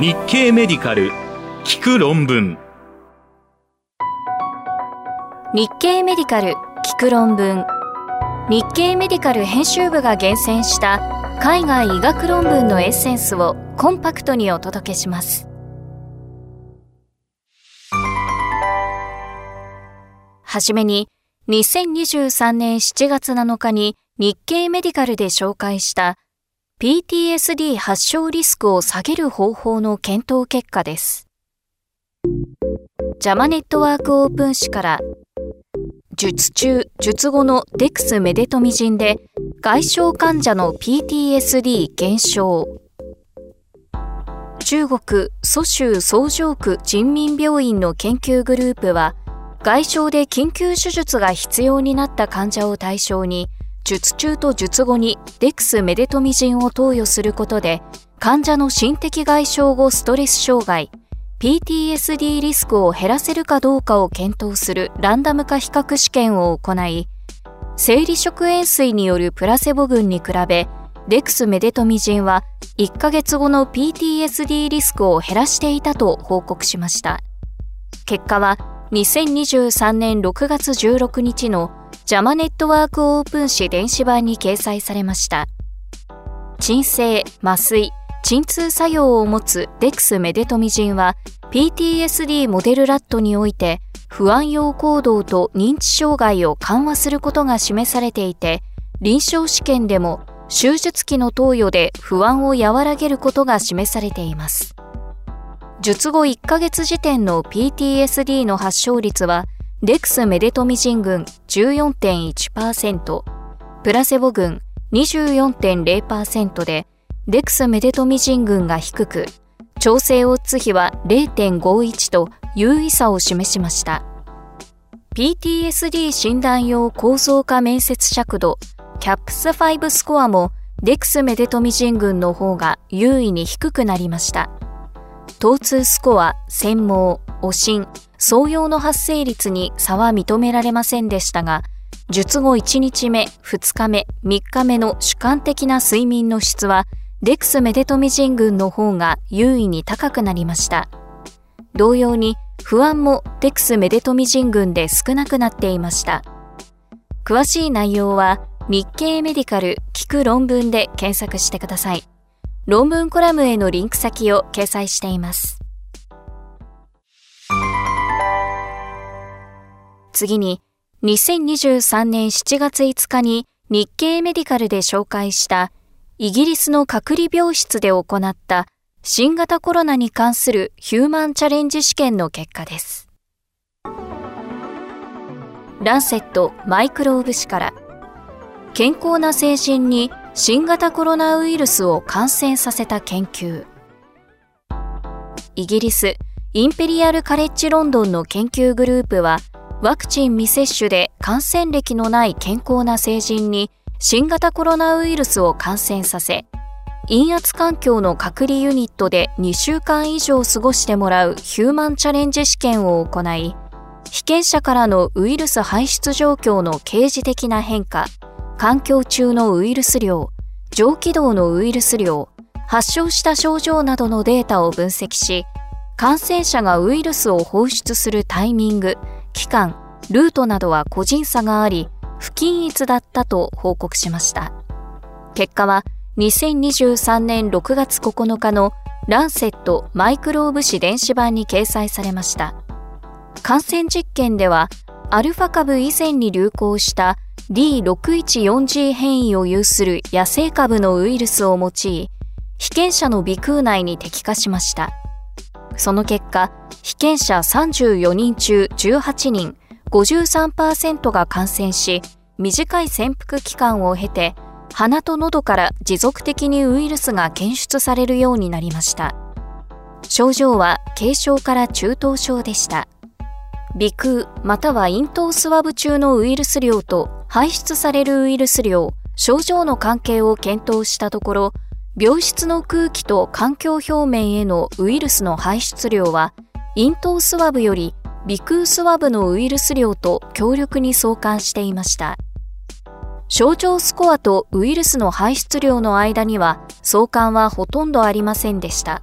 日経メディカル聞く論文。日経メディカル聞く論文。日経メディカル編集部が厳選した海外医学論文のエッセンスをコンパクトにお届けします。はじめに2023年7月7日に日経メディカルで紹介した PTSD 発症リスクを下げる方法の検討結果です。ジャマネットワークオープン誌から術中、術後のデクスメデトミジンで外傷患者の PTSD 減少中国蘇州総城区人民病院の研究グループは外傷で緊急手術が必要になった患者を対象に術中と術後にデクスメデトミジンを投与することで患者の心的外傷後ストレス障害 PTSD リスクを減らせるかどうかを検討するランダム化比較試験を行い生理食塩水によるプラセボ群に比べデクスメデトミジンは1ヶ月後の PTSD リスクを減らしていたと報告しました。結果は2023年6月16日のジャマネットワークオープン誌電子版に掲載されました。鎮静、麻酔、鎮痛作用を持つデクスメデトミジンは PTSD モデルラットにおいて不安用行動と認知障害を緩和することが示されていて臨床試験でも手術器の投与で不安を和らげることが示されています。術後1ヶ月時点の PTSD の発症率はデクスメデトミジン群14.1%、プラセボ群24.0%で、デクスメデトミジン群が低く、調整オッズ比は0.51と優位差を示しました。PTSD 診断用構造化面接尺度、キャップス5スコアもデクスメデトミジン群の方が優位に低くなりました。疼痛スコア、専門、おしん、創用の発生率に差は認められませんでしたが、術後1日目、2日目、3日目の主観的な睡眠の質は、デクスメデトミジン群の方が優位に高くなりました。同様に、不安もデクスメデトミジン群で少なくなっていました。詳しい内容は、日経メディカル聞く論文で検索してください。論文コラムへのリンク先を掲載しています。次に、2023年7月5日に日経メディカルで紹介したイギリスの隔離病室で行った新型コロナに関するヒューマンチャレンジ試験の結果です。ランセットマイクローブ誌から健康な成人に新型コロナウイルスを感染させた研究イギリスインペリアルカレッジロンドンの研究グループはワクチン未接種で感染歴のない健康な成人に新型コロナウイルスを感染させ、陰圧環境の隔離ユニットで2週間以上過ごしてもらうヒューマンチャレンジ試験を行い、被験者からのウイルス排出状況の刑事的な変化、環境中のウイルス量、上気道のウイルス量、発症した症状などのデータを分析し、感染者がウイルスを放出するタイミング、期間、ルートなどは個人差があり、不均一だったと報告しました。結果は2023年6月9日のランセットマイクローブ誌電子版に掲載されました。感染実験では、アルファ株以前に流行した D614G 変異を有する野生株のウイルスを用い、被験者の鼻腔内に摘化しました。その結果、被験者34人中18人、53%が感染し、短い潜伏期間を経て、鼻と喉から持続的にウイルスが検出されるようになりました。症状は軽症から中等症でした。鼻腔または咽頭スワブ中のウイルス量と排出されるウイルス量、症状の関係を検討したところ、病室の空気と環境表面へのウイルスの排出量は、咽頭スワブより鼻腔スワブのウイルス量と強力に相関していました。症状スコアとウイルスの排出量の間には相関はほとんどありませんでした。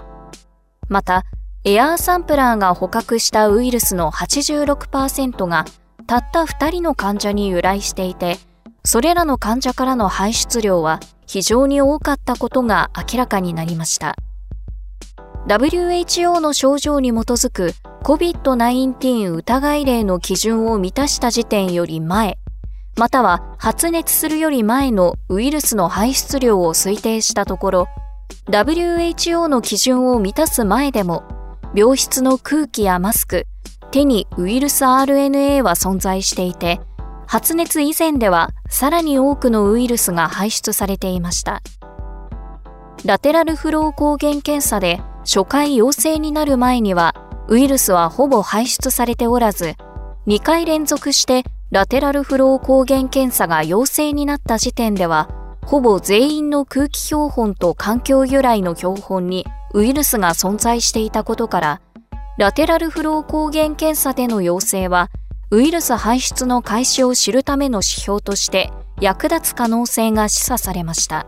また、エアーサンプラーが捕獲したウイルスの86%がたった2人の患者に由来していて、それらの患者からの排出量は非常に多かったことが明らかになりました。WHO の症状に基づく COVID-19 疑い例の基準を満たした時点より前、または発熱するより前のウイルスの排出量を推定したところ、WHO の基準を満たす前でも、病室の空気やマスク、手にウイルス RNA は存在していて、発熱以前ではさらに多くのウイルスが排出されていました。ラテラルフロー抗原検査で初回陽性になる前にはウイルスはほぼ排出されておらず、2回連続してラテラルフロー抗原検査が陽性になった時点では、ほぼ全員の空気標本と環境由来の標本にウイルスが存在していたことから、ラテラルフロー抗原検査での陽性はウイルス排出の開始を知るための指標として役立つ可能性が示唆されました。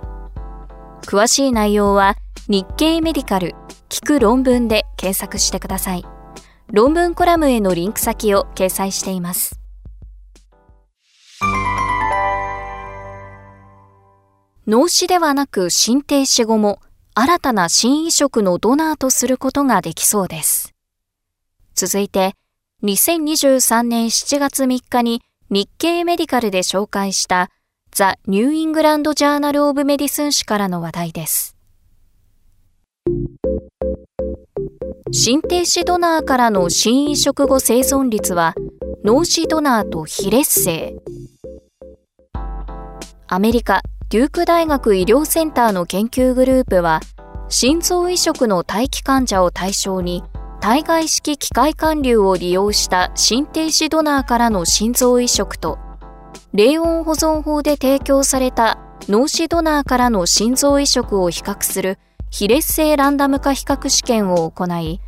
詳しい内容は日経メディカル聞く論文で検索してください。論文コラムへのリンク先を掲載しています。脳死ではなく心停止後も新たな心移植のドナーとすることができそうです。続いて、2023年7月3日に日経メディカルで紹介した The New England Journal of Medicine 誌からの話題です。心停止ドナーからの心移植後生存率は脳死ドナーと非劣勢。アメリカ・デューク大学医療センターの研究グループは心臓移植の待機患者を対象に体外式機械管流を利用した心停止ドナーからの心臓移植と、冷温保存法で提供された脳死ドナーからの心臓移植を比較する非劣性ランダム化比較試験を行い、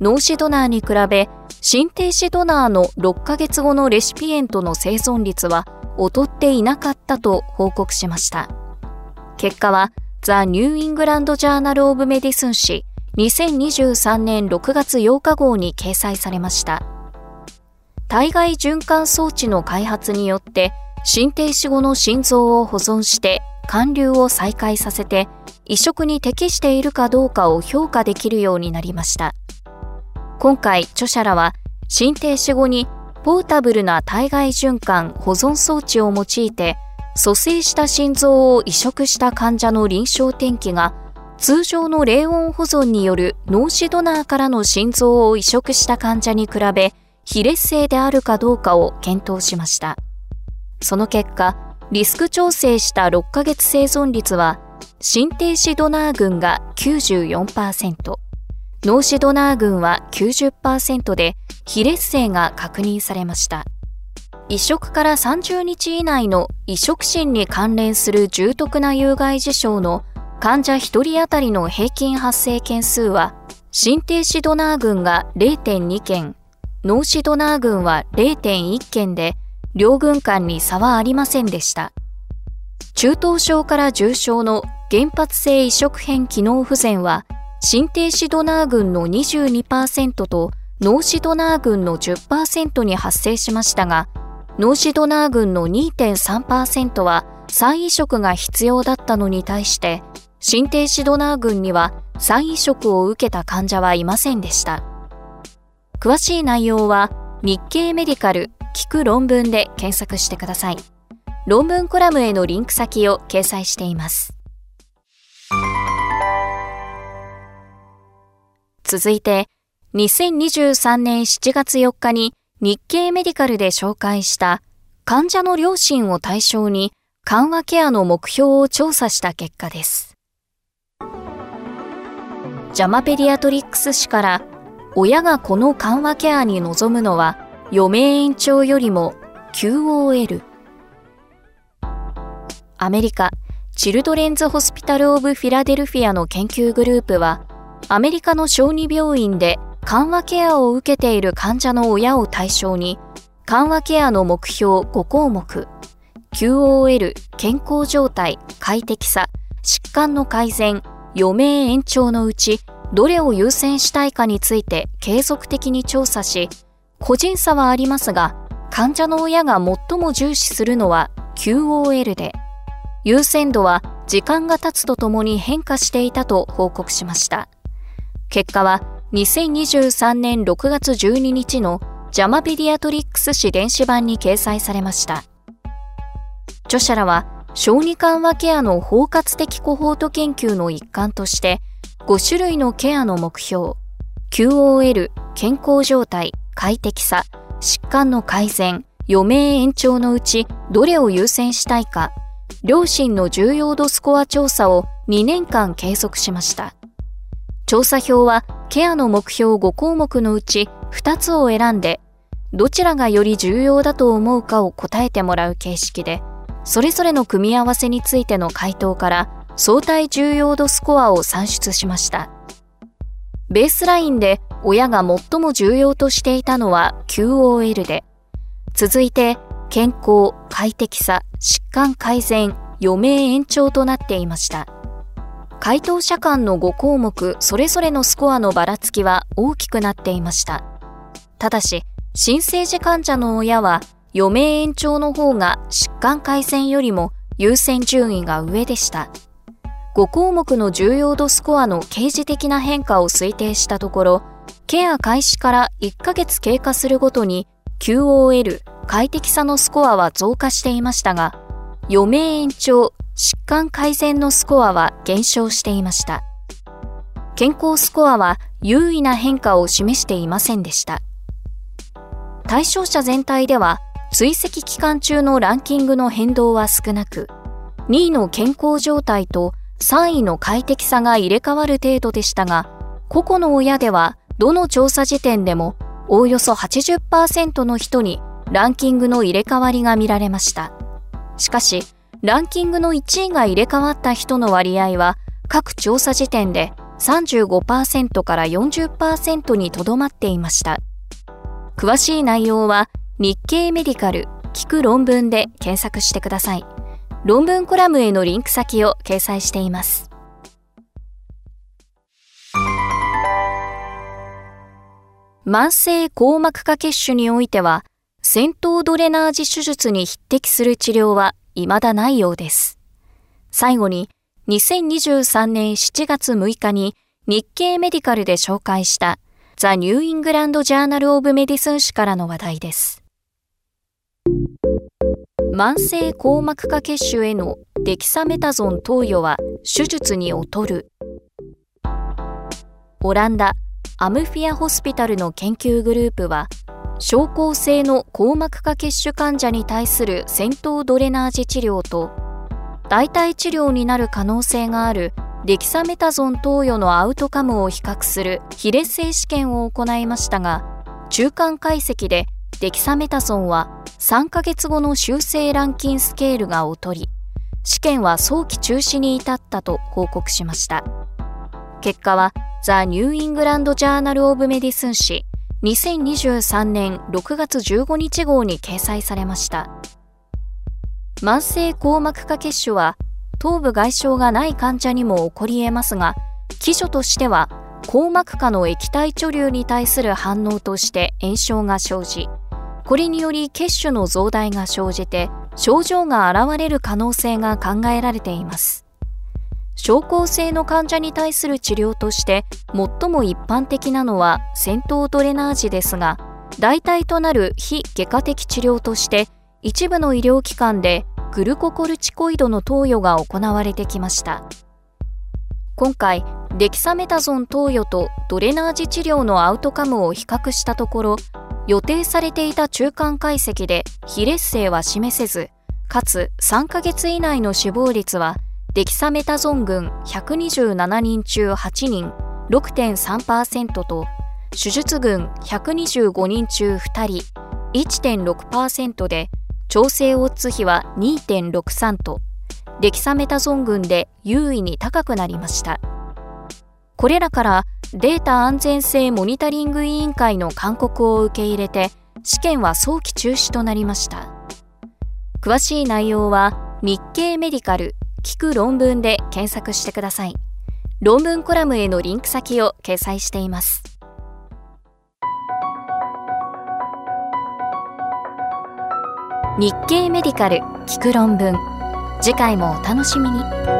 脳死ドナーに比べ心停止ドナーの6ヶ月後のレシピエントの生存率は劣っていなかったと報告しました。結果は、 The New England Journal of Medicine 誌2023年6月8日号に掲載されました。体外循環装置の開発によって心停止後の心臓を保存して灌流を再開させて移植に適しているかどうかを評価できるようになりました。今回著者らは心停止後にポータブルな体外循環保存装置を用いて蘇生した心臓を移植した患者の臨床転機が通常の冷温保存による脳死ドナーからの心臓を移植した患者に比べ、非劣性であるかどうかを検討しました。その結果、リスク調整した6ヶ月生存率は、心停止ドナー群が94%、脳死ドナー群は90%で、非劣性が確認されました。移植から30日以内の移植心に関連する重篤な有害事象の患者1人当たりの平均発生件数は、心停止ドナー群が0.2件、脳死ドナー群は0.1件で、両軍間に差はありませんでした。中等症から重症の原発性移植変機能不全は、心停止ドナー群の22%と脳死ドナー群の10%に発生しましたが、脳死ドナー群の2.3%は再移植が必要だったのに対して、心停止ドナー群には再移植を受けた患者はいませんでした。詳しい内容は日経メディカル聞く論文で検索してください。論文コラムへのリンク先を掲載しています。続いて、2023年7月4日に日経メディカルで紹介した患者の両親を対象に緩和ケアの目標を調査した結果です。ジャマペディアトリックス氏から親がこの緩和ケアに臨むのは余命延長よりも QOL アメリカチルドレンズ・ホスピタル・オブ・フィラデルフィアの研究グループはアメリカの小児病院で緩和ケアを受けている患者の親を対象に緩和ケアの目標5項目 QOL 健康状態快適さ疾患の改善余命延長のうちどれを優先したいかについて継続的に調査し、個人差はありますが、患者の親が最も重視するのは QOL で、優先度は時間が経つとともに変化していたと報告しました。結果は2023年6月12日のジャマペディアトリックス誌電子版に掲載されました。著者らは小児緩和ケアの包括的コホート研究の一環として5種類のケアの目標 QOL 健康状態快適さ疾患の改善余命延長のうちどれを優先したいか両親の重要度スコア調査を2年間継続しました調査表はケアの目標5項目のうち2つを選んでどちらがより重要だと思うかを答えてもらう形式でそれぞれの組み合わせについての回答から相対重要度スコアを算出しました。ベースラインで親が最も重要としていたのは QOL で、続いて健康、快適さ、疾患改善、余命延長となっていました。回答者間の5項目それぞれのスコアのばらつきは大きくなっていました。ただし、新生児患者の親は余命延長の方が疾患改善よりも優先順位が上でした。5項目の重要度スコアの刑事的な変化を推定したところ、ケア開始から1ヶ月経過するごとに QOL 快適さのスコアは増加していましたが、余命延長、疾患改善のスコアは減少していました。健康スコアは優位な変化を示していませんでした。対象者全体では追跡期間中のランキングの変動は少なく、2位の健康状態と3位の快適さが入れ替わる程度でしたが、個々の親ではどの調査時点でもおおよそ80%の人にランキングの入れ替わりが見られました。しかし、ランキングの1位が入れ替わった人の割合は各調査時点で35%から40%にとどまっていました。詳しい内容は日経メディカル聞く論文で検索してください。論文コラムへのリンク先を掲載しています。慢性硬膜下血腫においては、先頭ドレナージ手術に匹敵する治療は未だないようです。最後に、2023年7月6日に日経メディカルで紹介したザ・ニューイングランド・ジャーナル・オブ・メディスン誌からの話題です。慢性硬膜下血腫へのデキサメタゾン投与は手術に劣るオランダアムフィアホスピタルの研究グループは症候性の硬膜下血腫患者に対する穿頭ドレナージ治療と代替治療になる可能性があるデキサメタゾン投与のアウトカムを比較する非劣性試験を行いましたが中間解析でデキサメタゾンは3ヶ月後の修正ランキンスケールが劣り、試験は早期中止に至ったと報告しました。結果は、ザ・ニューイングランド・ジャーナル・オブ・メディスン誌2023年6月15日号に掲載されました。慢性硬膜下血腫は、頭部外傷がない患者にも起こり得ますが、基準としては、硬膜下の液体貯留に対する反応として炎症が生じ、これにより血腫の増大が生じて症状が現れる可能性が考えられています。症候性の患者に対する治療として最も一般的なのは戦闘ドレナージですが代替となる非外科的治療として一部の医療機関でグルココルチコイドの投与が行われてきました。今回デキサメタゾン投与とドレナージ治療のアウトカムを比較したところ予定されていた中間解析で非劣勢は示せず、かつ3ヶ月以内の死亡率はデキサメタゾン群127人中8人6.3%と手術群125人中2人1.6%で調整オッズ比は2.63とデキサメタゾン群で優位に高くなりました。これらからデータ安全性モニタリング委員会の勧告を受け入れて試験は早期中止となりました詳しい内容は日経メディカル聞く論文で検索してください。論文コラムへのリンク先を掲載しています。日経メディカル聞く論文。次回もお楽しみに。